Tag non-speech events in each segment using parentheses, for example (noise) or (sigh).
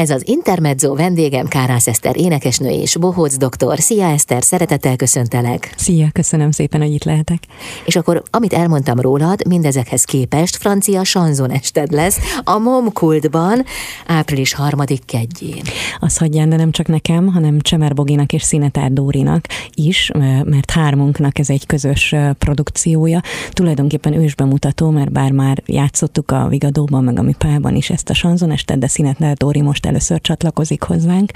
Ez az Intermezzo vendégem Kárász Eszter énekesnő és bohóc doktor. Szia Eszter, szeretettel köszöntelek. Szia, köszönöm szépen, hogy itt lehetek. És akkor, amit elmondtam rólad, mindezekhez képest francia sanzon ested lesz a Momkultban április harmadik kedjén. Az hagyján, de nem csak nekem, hanem Csemer Boginak és Szinetár Dórinak is, mert hármunknak ez egy közös produkciója. Tulajdonképpen ősbemutató, mert bár már játszottuk a Vigadóban, meg a Mipában is ezt a sanzon estet, de Szinetár Dóri most először csatlakozik hozzánk,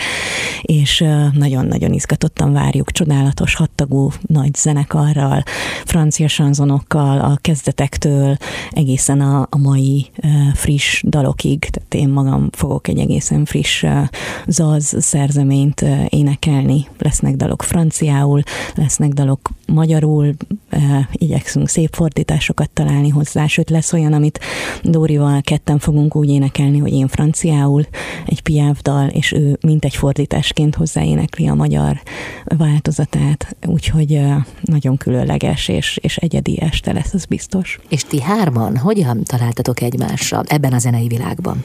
és nagyon-nagyon izgatottan várjuk csodálatos hattagú nagy zenekarral, francia sanzonokkal, a kezdetektől egészen a, a mai friss dalokig, tehát én magam fogok egy egészen friss zaz szerzeményt énekelni, lesznek dalok franciául, lesznek dalok magyarul, igyekszünk szép fordításokat találni hozzá, sőt lesz olyan, amit Dórival ketten fogunk úgy énekelni, hogy én franciául, egy piávdal, és ő mint egy fordításként hozzáénekli a magyar változatát, úgyhogy nagyon különleges és, és egyedi este lesz, az biztos. És ti hárman hogyan találtatok egymásra ebben a zenei világban?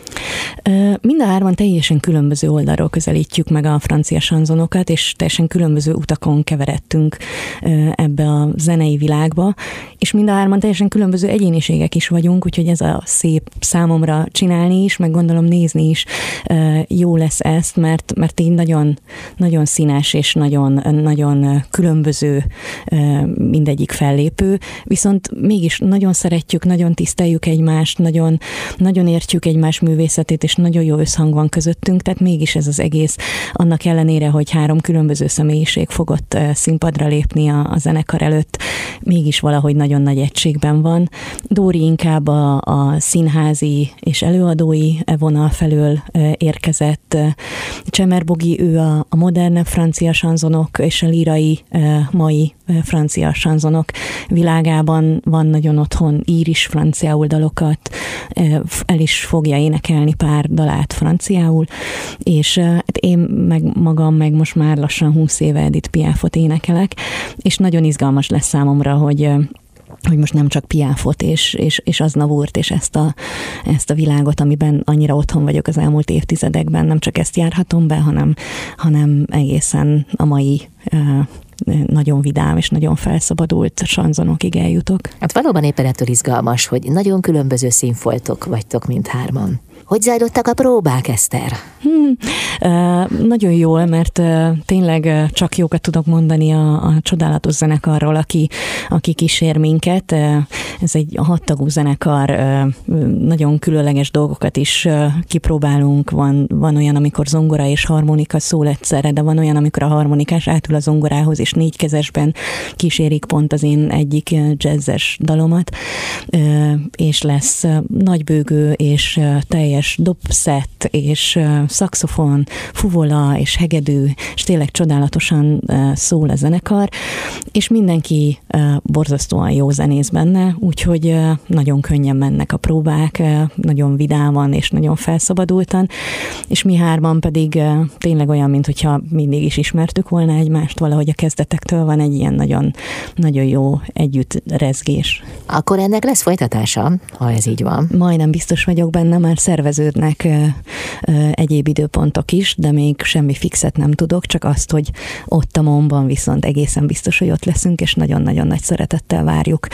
Mind a hárman teljesen különböző oldalról közelítjük meg a francia sanzonokat, és teljesen különböző utakon keveredtünk ebbe a zenei világba, és mind a hárman teljesen különböző egyéniségek is vagyunk, úgyhogy ez a szép számomra csinálni is, meg gondolom nézni is jó lesz ezt, mert, mert így nagyon, nagyon színes és nagyon, nagyon különböző mindegyik fellépő, viszont mégis nagyon szeretjük, nagyon tiszteljük egymást, nagyon, nagyon értjük egymás művészetét, és nagyon jó összhang van közöttünk, tehát mégis ez az egész, annak ellenére, hogy három különböző személyiség fogott színpadra lépni a, a zenekar előtt, mégis valahogy nagyon nagy egységben van. Dóri inkább a, a színházi és előadói vonal felől érkezett. Csemerbogi, ő a, a modern francia sanzonok és a lírai mai francia sanzonok világában van nagyon otthon, ír is franciául dalokat, el is fogja énekelni pár dalát franciául, és hát én meg magam meg most már lassan 20 éve Edith Piafot énekelek, és nagyon izgalmas lesz számomra, hogy hogy most nem csak Piáfot és, és, és Aznavúrt és ezt a, ezt a világot, amiben annyira otthon vagyok az elmúlt évtizedekben, nem csak ezt járhatom be, hanem, hanem egészen a mai nagyon vidám és nagyon felszabadult sanzonokig eljutok. Hát valóban éppen ettől izgalmas, hogy nagyon különböző színfoltok vagytok mindhárman. Hogy zajlottak a próbák, Eszter? Hmm, uh, nagyon jól, mert uh, tényleg csak jókat tudok mondani a, a csodálatos zenekarról, aki, aki kísér minket. Uh, ez egy hattagú zenekar, uh, nagyon különleges dolgokat is uh, kipróbálunk. Van, van olyan, amikor zongora és harmonika szól egyszerre, de van olyan, amikor a harmonikás átül a zongorához, és négykezesben kísérik pont az én egyik jazzes dalomat, uh, és lesz uh, nagybőgő és uh, teljes teljes dobszett és szakszofon, fuvola és hegedű, és tényleg csodálatosan szól a zenekar, és mindenki borzasztóan jó zenész benne, úgyhogy nagyon könnyen mennek a próbák, nagyon vidáman és nagyon felszabadultan, és mi hárman pedig tényleg olyan, mint hogyha mindig is ismertük volna egymást, valahogy a kezdetektől van egy ilyen nagyon, nagyon jó együtt rezgés. Akkor ennek lesz folytatása, ha ez így van. Majdnem biztos vagyok benne, már szerveződnek egyéb időpontok is, de még semmi fixet nem tudok, csak azt, hogy ott a momban viszont egészen biztos, hogy ott leszünk, és nagyon-nagyon nagy szeretettel várjuk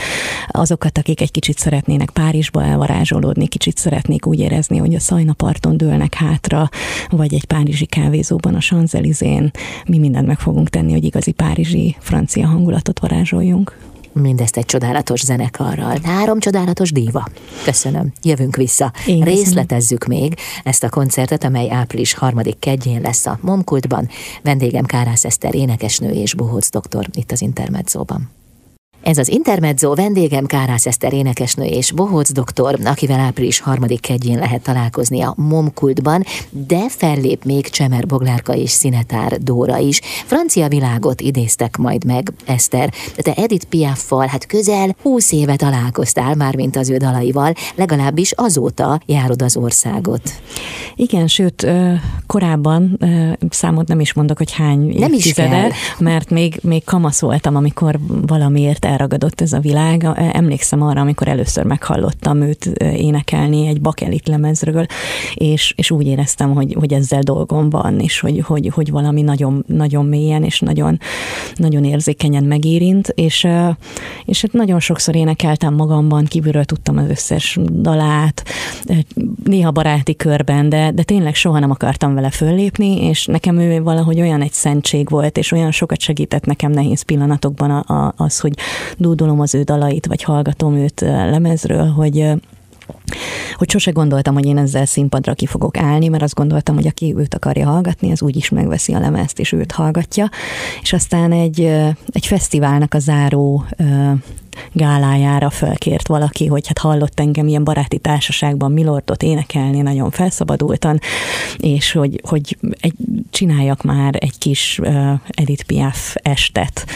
azokat, akik egy kicsit szeretnének Párizsba elvarázsolódni, kicsit szeretnék úgy érezni, hogy a Szajnaparton dőlnek hátra, vagy egy párizsi kávézóban a Sanzelizén. Mi mindent meg fogunk tenni, hogy igazi párizsi francia hangulatot varázsoljunk mindezt egy csodálatos zenekarral. Három csodálatos díva. Köszönöm. Jövünk vissza. Én Részletezzük még ezt a koncertet, amely április harmadik kedjén lesz a Momkultban. Vendégem Kárász Eszter, énekesnő és bohóc doktor itt az Intermedzóban. Ez az Intermezzo vendégem Kárász Eszter énekesnő és bohóc doktor, akivel április harmadik kedjén lehet találkozni a Momkultban, de fellép még Csemer Boglárka és Szinetár Dóra is. Francia világot idéztek majd meg, Eszter. Te Edith Piaffal hát közel 20 éve találkoztál már, mint az ő dalaival, legalábbis azóta járod az országot. Igen, sőt, korábban, számot nem is mondok, hogy hány nem évtizedet, mert még, még kamasz voltam, amikor valamiért elragadott ez a világ. Emlékszem arra, amikor először meghallottam őt énekelni egy bakelit lemezről, és, és úgy éreztem, hogy, hogy ezzel dolgom van, és hogy, hogy, hogy valami nagyon, nagyon mélyen és nagyon, nagyon érzékenyen megérint, és, és hát nagyon sokszor énekeltem magamban, kívülről tudtam az összes dalát, néha baráti körben, de, de tényleg soha nem akartam vele föllépni, és nekem ő valahogy olyan egy szentség volt, és olyan sokat segített nekem nehéz pillanatokban az, hogy dúdolom az ő dalait, vagy hallgatom őt lemezről, hogy hogy sose gondoltam, hogy én ezzel színpadra ki fogok állni, mert azt gondoltam, hogy aki őt akarja hallgatni, az úgyis megveszi a lemezt, és őt hallgatja. És aztán egy, egy fesztiválnak a záró gálájára fölkért valaki, hogy hát hallott engem ilyen baráti társaságban Milordot énekelni nagyon felszabadultan, és hogy, hogy egy, csináljak már egy kis uh, Edith Piaf estet.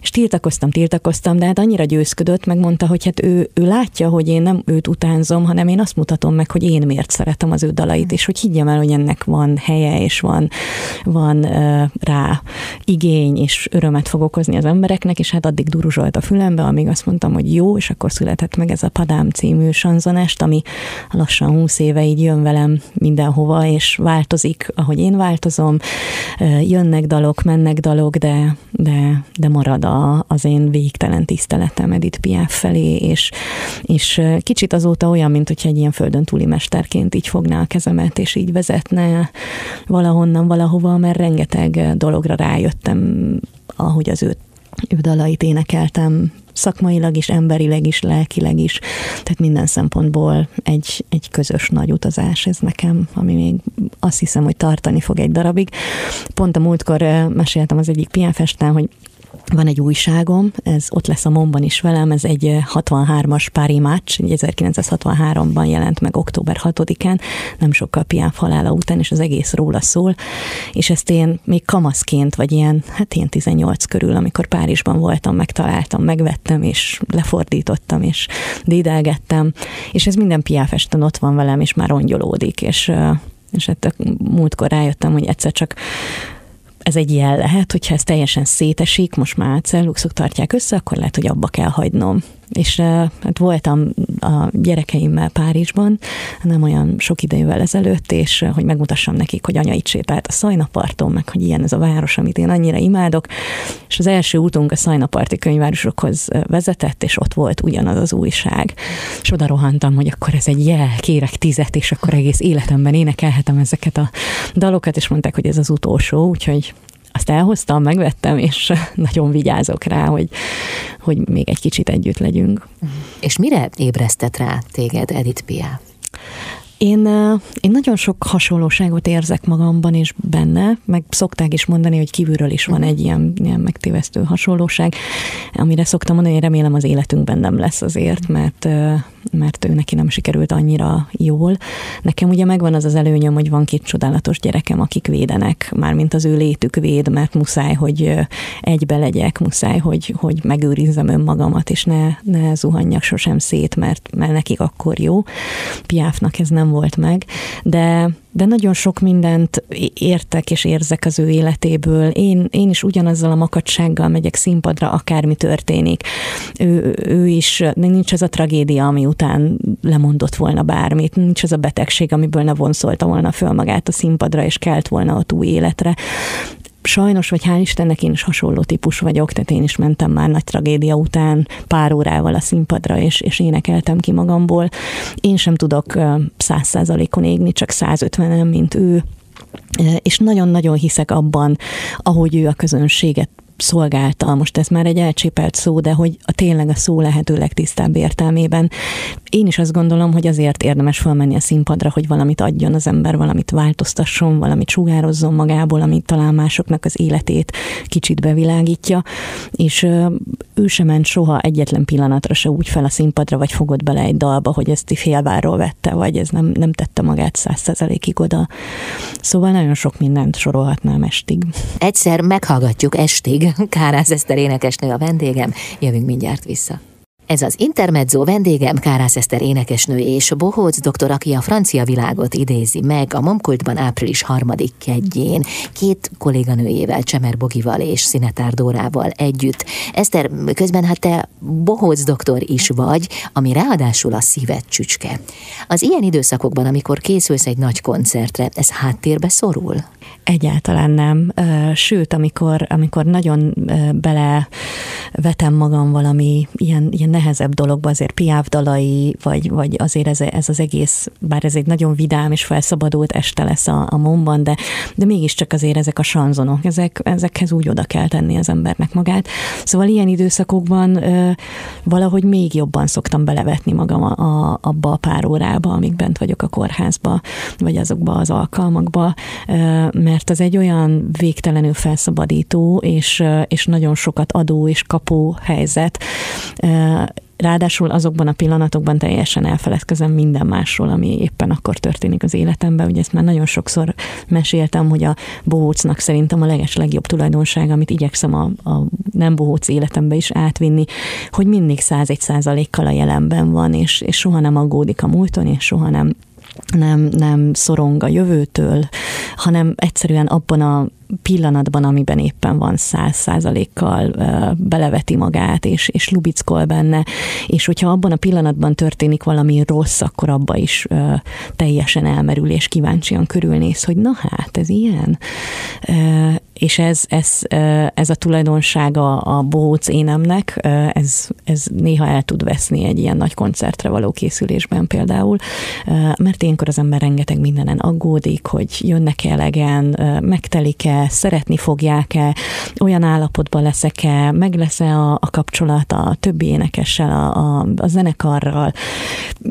És tiltakoztam, tiltakoztam, de hát annyira győzködött, megmondta, hogy hát ő, ő látja, hogy én nem őt utánzom, hanem én azt mutatom meg, hogy én miért szeretem az ő dalait, és hogy higgyem el, hogy ennek van helye, és van, van uh, rá igény, és örömet fog okozni az embereknek, és hát addig duruzsolt a fülembe, amíg azt mondtam, hogy jó, és akkor született meg ez a Padám című sanzonest, ami lassan húsz éve így jön velem mindenhova, és változik, ahogy én változom, jönnek dalok, mennek dalok, de, de, de marad a, az én végtelen tiszteletem Edith Piaf felé, és, és kicsit azóta olyan, mint hogyha egy ilyen földön túli mesterként így fogná a kezemet, és így vezetne valahonnan, valahova, mert rengeteg dologra rájöttem, ahogy az őt ő dalait énekeltem, szakmailag is, emberileg is, lelkileg is, tehát minden szempontból egy, egy közös nagy utazás ez nekem, ami még azt hiszem, hogy tartani fog egy darabig. Pont a múltkor meséltem az egyik piánfestán, hogy van egy újságom, ez ott lesz a Momban is velem, ez egy 63-as Pári Match, 1963-ban jelent meg október 6-án, nem sokkal Piaf halála után, és az egész róla szól, és ezt én még kamaszként, vagy ilyen, hát ilyen 18 körül, amikor Párizsban voltam, megtaláltam, megvettem, és lefordítottam, és dédelgettem, és ez minden Piafesten ott van velem, és már rongyolódik, és és hát múltkor rájöttem, hogy egyszer csak ez egy jel lehet, hogyha ez teljesen szétesik, most már celluxok tartják össze, akkor lehet, hogy abba kell hagynom és hát voltam a gyerekeimmel Párizsban, nem olyan sok idejével ezelőtt, és hogy megmutassam nekik, hogy anya itt sétált a Szajnaparton, meg hogy ilyen ez a város, amit én annyira imádok, és az első útunk a Szajnaparti könyvárosokhoz vezetett, és ott volt ugyanaz az újság. És oda rohantam, hogy akkor ez egy jel, kérek tizet, és akkor egész életemben énekelhetem ezeket a dalokat, és mondták, hogy ez az utolsó, úgyhogy azt elhoztam, megvettem, és (laughs) nagyon vigyázok rá, hogy, hogy még egy kicsit együtt legyünk. És mire ébresztett rá téged Edith Piaf? Én, én nagyon sok hasonlóságot érzek magamban és benne, meg szokták is mondani, hogy kívülről is van egy ilyen, ilyen megtévesztő hasonlóság, amire szoktam mondani, hogy remélem az életünkben nem lesz azért, mert, mert ő neki nem sikerült annyira jól. Nekem ugye megvan az az előnyöm, hogy van két csodálatos gyerekem, akik védenek, mármint az ő létük véd, mert muszáj, hogy egybe legyek, muszáj, hogy, hogy megőrizzem önmagamat, és ne, ne zuhanjak sosem szét, mert, mert nekik akkor jó. Piáfnak ez nem volt meg, de de nagyon sok mindent értek és érzek az ő életéből. Én, én is ugyanazzal a makacsággal megyek színpadra, akármi történik. Ő, ő is, nincs ez a tragédia, ami után lemondott volna bármit, nincs ez a betegség, amiből ne vonszolta volna föl magát a színpadra, és kelt volna a új életre sajnos, vagy hál' Istennek én is hasonló típus vagyok, tehát én is mentem már nagy tragédia után pár órával a színpadra, és, és énekeltem ki magamból. Én sem tudok száz százalékon égni, csak 150 mint ő, és nagyon-nagyon hiszek abban, ahogy ő a közönséget szolgálta. Most ez már egy elcsépelt szó, de hogy a tényleg a szó lehető legtisztább értelmében. Én is azt gondolom, hogy azért érdemes felmenni a színpadra, hogy valamit adjon az ember, valamit változtasson, valamit sugározzon magából, amit talán másoknak az életét kicsit bevilágítja, és ő sem ment soha egyetlen pillanatra se úgy fel a színpadra, vagy fogott bele egy dalba, hogy ezt félvárról vette, vagy ez nem, nem tette magát százszerzalékig oda. Szóval nagyon sok mindent sorolhatnám estig. Egyszer meghallgatjuk estig Kárász Eszter énekesnő a vendégem, jövünk mindjárt vissza. Ez az Intermezzo vendégem Kárász Eszter énekesnő és Bohóc doktor, aki a francia világot idézi meg a Momkultban április harmadik kedjén két kolléganőjével, Csemer Bogival és Szinetár Dórával együtt. Eszter, közben hát te Bohóc doktor is vagy, ami ráadásul a szíved csücske. Az ilyen időszakokban, amikor készülsz egy nagy koncertre, ez háttérbe szorul? Egyáltalán nem. Sőt, amikor, amikor nagyon bele vetem magam valami ilyen, ilyen nehezebb dologba, azért piávdalai, vagy, vagy azért ez, ez az egész, bár ez egy nagyon vidám és felszabadult este lesz a, a momban, de, de mégiscsak azért ezek a sanzonok, ezek, ezekhez úgy oda kell tenni az embernek magát. Szóval ilyen időszakokban ö, valahogy még jobban szoktam belevetni magam a, a, abba a pár órába, amíg bent vagyok a kórházba, vagy azokba az alkalmakba, ö, mert az egy olyan végtelenül felszabadító, és, és nagyon sokat adó és kapó helyzet, Ráadásul azokban a pillanatokban teljesen elfeledkezem minden másról, ami éppen akkor történik az életemben. Ugye ezt már nagyon sokszor meséltem, hogy a bohócnak szerintem a leges legjobb tulajdonság, amit igyekszem a, a nem bohóc életembe is átvinni, hogy mindig 101 százalékkal a jelenben van, és, és soha nem aggódik a múlton, és soha nem nem, nem szorong a jövőtől, hanem egyszerűen abban a pillanatban, amiben éppen van száz százalékkal beleveti magát, és, és lubickol benne, és hogyha abban a pillanatban történik valami rossz, akkor abba is teljesen elmerül, és kíváncsian körülnéz, hogy na hát, ez ilyen. És ez, ez, ez a tulajdonsága a bohóc énemnek, ez, ez néha el tud veszni egy ilyen nagy koncertre való készülésben például, mert ilyenkor az ember rengeteg mindenen aggódik, hogy jönnek-e elegen, megtelik-e, szeretni fogják-e, olyan állapotban leszek-e, meg lesz-e a, a kapcsolat a többi énekessel, a, a, a zenekarral,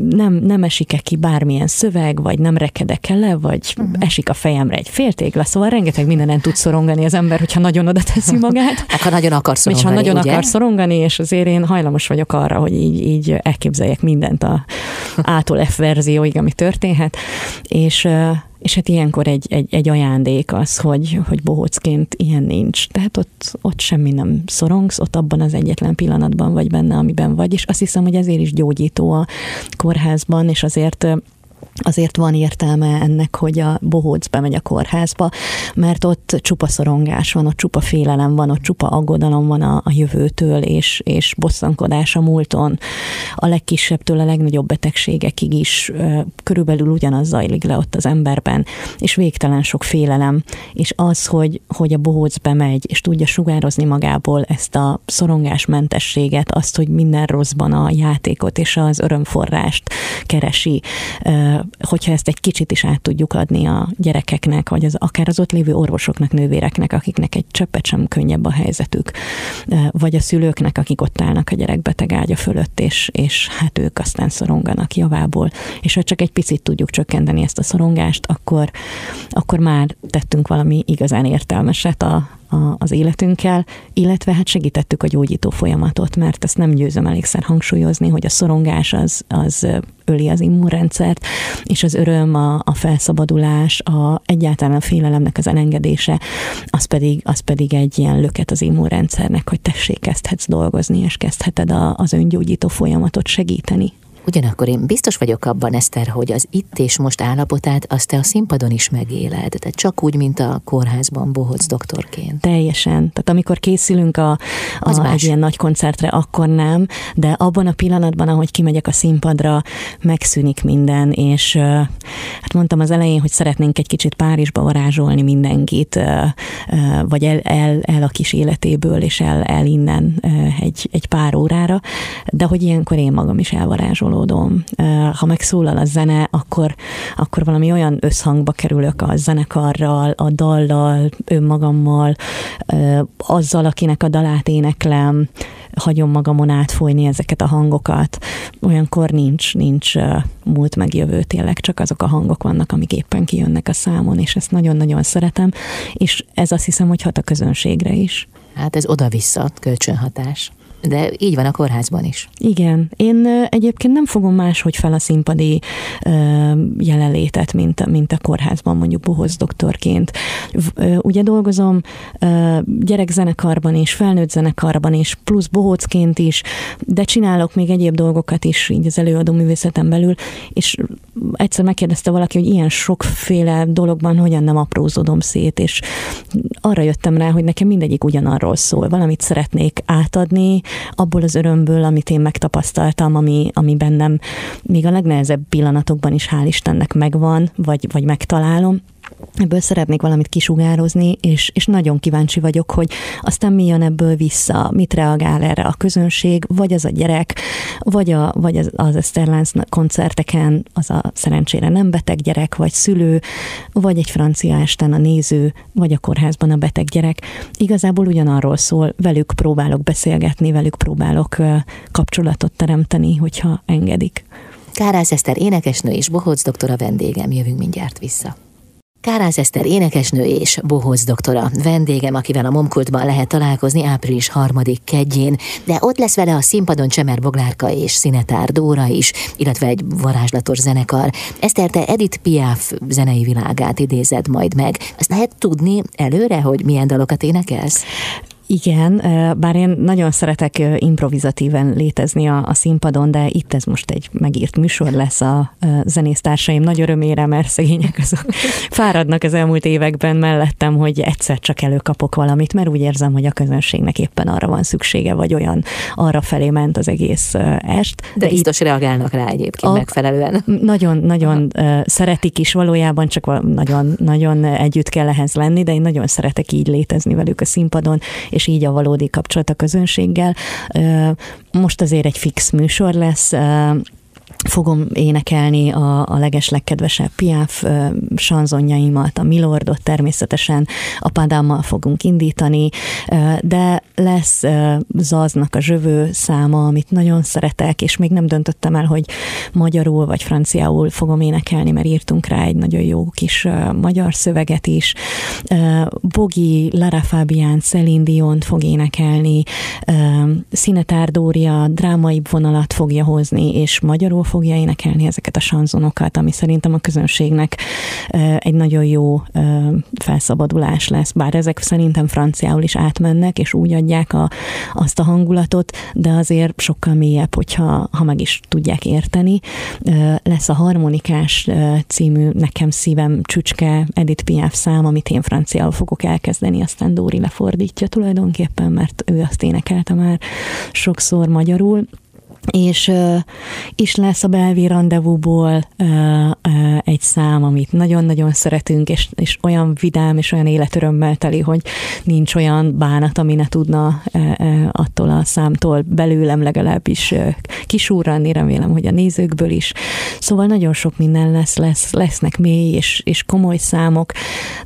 nem, nem esik-e ki bármilyen szöveg, vagy nem rekedek-e le, vagy uh-huh. esik a fejemre egy féltégla, szóval rengeteg mindenen tud szorongani az ember, hogyha nagyon oda teszi magát. (laughs) Hát, ha nagyon akar szorongani, És ha nagyon ugye? akar szorongani, és azért én hajlamos vagyok arra, hogy így, így elképzeljek mindent a (laughs) A-tól F verzióig, ami történhet, és és hát ilyenkor egy, egy, egy ajándék az, hogy, hogy bohócként ilyen nincs. Tehát ott, ott semmi nem szorongsz, ott abban az egyetlen pillanatban vagy benne, amiben vagy, és azt hiszem, hogy ezért is gyógyító a kórházban, és azért azért van értelme ennek, hogy a bohóc bemegy a kórházba, mert ott csupa szorongás van, ott csupa félelem van, ott csupa aggodalom van a, a jövőtől, és, és bosszankodás a múlton. A legkisebbtől a legnagyobb betegségekig is körülbelül ugyanaz zajlik le ott az emberben, és végtelen sok félelem, és az, hogy, hogy a bohóc bemegy, és tudja sugározni magából ezt a szorongásmentességet, azt, hogy minden rosszban a játékot és az örömforrást keresi, hogyha ezt egy kicsit is át tudjuk adni a gyerekeknek, vagy az, akár az ott lévő orvosoknak, nővéreknek, akiknek egy csöppet sem könnyebb a helyzetük, vagy a szülőknek, akik ott állnak a gyerekbeteg ágya fölött, és, és hát ők aztán szoronganak javából, és ha csak egy picit tudjuk csökkenteni ezt a szorongást, akkor, akkor már tettünk valami igazán értelmeset a, a, az életünkkel, illetve hát segítettük a gyógyító folyamatot, mert ezt nem győzöm elégszer hangsúlyozni, hogy a szorongás az, az öli az immunrendszert, és az öröm, a, a felszabadulás, a, egyáltalán a félelemnek az elengedése, az pedig, az pedig egy ilyen löket az immunrendszernek, hogy tessék, kezdhetsz dolgozni, és kezdheted a, az öngyógyító folyamatot segíteni. Ugyanakkor én biztos vagyok abban, Eszter, hogy az itt és most állapotát azt te a színpadon is megéled, tehát csak úgy, mint a kórházban bohóc doktorként. Teljesen. Tehát amikor készülünk a, a egy ilyen nagy koncertre, akkor nem, de abban a pillanatban, ahogy kimegyek a színpadra, megszűnik minden, és hát mondtam az elején, hogy szeretnénk egy kicsit Párizsba varázsolni mindenkit, vagy el, el, el a kis életéből, és el, el innen egy, egy pár órára, de hogy ilyenkor én magam is elvarázsolom kapcsolódom. Ha megszólal a zene, akkor, akkor valami olyan összhangba kerülök a zenekarral, a dallal, önmagammal, azzal, akinek a dalát éneklem, hagyom magamon átfolyni ezeket a hangokat. Olyankor nincs, nincs múlt meg jövő, tényleg csak azok a hangok vannak, amik éppen kijönnek a számon, és ezt nagyon-nagyon szeretem, és ez azt hiszem, hogy hat a közönségre is. Hát ez oda-vissza, kölcsönhatás. De így van a kórházban is. Igen. Én egyébként nem fogom máshogy fel a színpadi jelenlétet, mint, mint a kórházban, mondjuk Bohoz doktorként. Ugye dolgozom gyerekzenekarban is, felnőtt zenekarban is, plusz bohócként is, de csinálok még egyéb dolgokat is így az előadó művészeten belül, és egyszer megkérdezte valaki, hogy ilyen sokféle dologban hogyan nem aprózódom szét, és arra jöttem rá, hogy nekem mindegyik ugyanarról szól. Valamit szeretnék átadni, abból az örömből, amit én megtapasztaltam, ami, ami bennem még a legnehezebb pillanatokban is hál' Istennek megvan, vagy, vagy megtalálom ebből szeretnék valamit kisugározni, és, és nagyon kíváncsi vagyok, hogy aztán mi jön ebből vissza, mit reagál erre a közönség, vagy az a gyerek, vagy, a, vagy az, az Eszterlánc koncerteken az a szerencsére nem beteg gyerek, vagy szülő, vagy egy francia esten a néző, vagy a kórházban a beteg gyerek. Igazából ugyanarról szól, velük próbálok beszélgetni, velük próbálok kapcsolatot teremteni, hogyha engedik. Kárász Eszter énekesnő és Bohóc doktora vendégem, jövünk mindjárt vissza. Kárász Eszter énekesnő és bohóz doktora, vendégem, akivel a Momkultban lehet találkozni április harmadik kedjén, de ott lesz vele a színpadon Csemer Boglárka és Szinetár Dóra is, illetve egy varázslatos zenekar. Eszter, te Edith Piaf zenei világát idézed majd meg. Azt lehet tudni előre, hogy milyen dalokat énekelsz? Igen, bár én nagyon szeretek improvizatíven létezni a, a színpadon, de itt ez most egy megírt műsor lesz a zenésztársaim nagy örömére, mert szegények azok (laughs) fáradnak az elmúlt években mellettem, hogy egyszer csak előkapok valamit, mert úgy érzem, hogy a közönségnek éppen arra van szüksége, vagy olyan arra felé ment az egész est. De, de biztos itt reagálnak rá egyébként a, megfelelően. Nagyon, nagyon Aha. szeretik is valójában, csak nagyon, nagyon együtt kell ehhez lenni, de én nagyon szeretek így létezni velük a színpadon, és így a valódi kapcsolat a közönséggel. Most azért egy fix műsor lesz, fogom énekelni a, a legeslegkedvesebb Piaf sanzonjaimat, a Milordot természetesen, a Padámmal fogunk indítani, de lesz Zaznak a zsövő száma, amit nagyon szeretek, és még nem döntöttem el, hogy magyarul vagy franciául fogom énekelni, mert írtunk rá egy nagyon jó kis magyar szöveget is. Bogi, Lara Fabian, Celine Dion fog énekelni, Szinetár Dória drámai vonalat fogja hozni, és magyarul fogja énekelni ezeket a sanzonokat, ami szerintem a közönségnek egy nagyon jó felszabadulás lesz, bár ezek szerintem franciául is átmennek, és úgy adják a, azt a hangulatot, de azért sokkal mélyebb, hogyha ha meg is tudják érteni. Lesz a Harmonikás című Nekem szívem csücske Edith Piaf szám, amit én franciául fogok elkezdeni, aztán Dóri lefordítja tulajdonképpen, mert ő azt énekelte már sokszor magyarul és is lesz a belvi rendezvúból egy szám, amit nagyon-nagyon szeretünk, és, és olyan vidám, és olyan életörömmel teli, hogy nincs olyan bánat, ami ne tudna attól a számtól belőlem legalábbis kisúrranni, remélem, hogy a nézőkből is. Szóval nagyon sok minden lesz, lesz lesznek mély és, és komoly számok,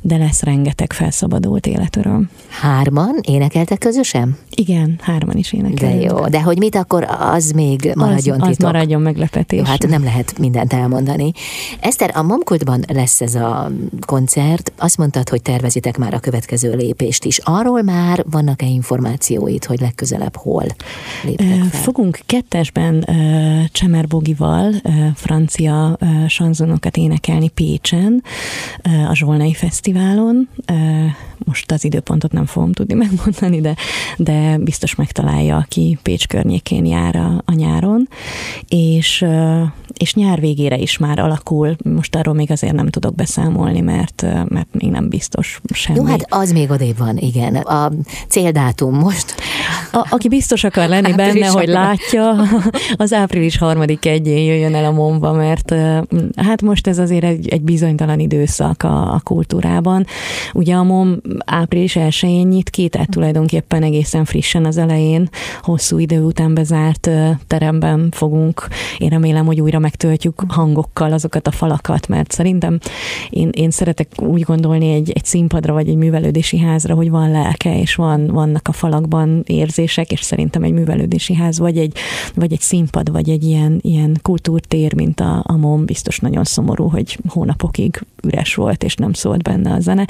de lesz rengeteg felszabadult életöröm. Hárman énekeltek közösen? Igen, hárman is énekeltek. De jó, de hogy mit akkor az még maradjon az, titok? Az maradjon meglepetés. Jó, hát nem lehet mindent elmondani. Eszter, a Momkultban lesz ez a koncert. Azt mondtad, hogy tervezitek már a következő lépést is. Arról már vannak-e információit, hogy legközelebb hol léptek fel? Fogunk kettesben Csemer Bogival francia sanzonokat énekelni Pécsen, a Zsolnai Fesztiválon. Most az időpontot nem fogom tudni (laughs) megmondani, de, de biztos megtalálja, aki Pécs környékén jár a, a nyáron, és, és nyár végére is már alakul. Most arról még azért nem tudok beszámolni, mert, mert még nem biztos semmi. Jó, hát az még odébb van, igen. A céldátum most. A, aki biztos akar lenni április benne, hogy látja, (laughs) az április harmadik egyén jöjjön el a momba, mert hát most ez azért egy, egy bizonytalan időszak a, a kultúrában. Ugye a mom április elsőjén nyit ki, tehát tulajdonképpen egészen frissen az elején, hosszú idő után bezárt teremben fogunk. Én remélem, hogy újra megtöltjük hangokkal azokat a falakat, mert szerintem én, én szeretek úgy gondolni egy, egy színpadra vagy egy művelődési házra, hogy van lelke, és van, vannak a falakban érzés, művelődések, és szerintem egy művelődési ház, vagy egy, vagy egy színpad, vagy egy ilyen, ilyen kultúrtér, mint a, a MOM, biztos nagyon szomorú, hogy hónapokig üres volt, és nem szólt benne a zene.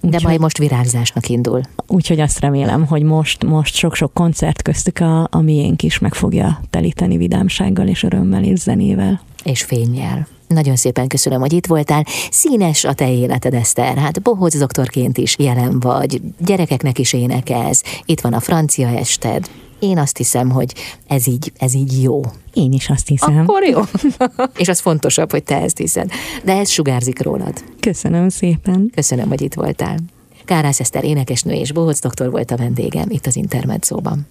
Úgy, De majd most virágzásnak indul. Úgyhogy azt remélem, hogy most, most sok-sok koncert köztük a, a miénk is meg fogja telíteni vidámsággal és örömmel és zenével. És fényjel. Nagyon szépen köszönöm, hogy itt voltál. Színes a te életed, Eszter. Hát bohóc doktorként is jelen vagy, gyerekeknek is énekelsz. Itt van a francia ested. Én azt hiszem, hogy ez így, ez így jó. Én is azt hiszem. Akkor jó. (laughs) És az fontosabb, hogy te ezt hiszed. De ez sugárzik rólad. Köszönöm szépen. Köszönöm, hogy itt voltál. Kárász Eszter énekesnő és bohóc doktor volt a vendégem itt az Intermedzóban.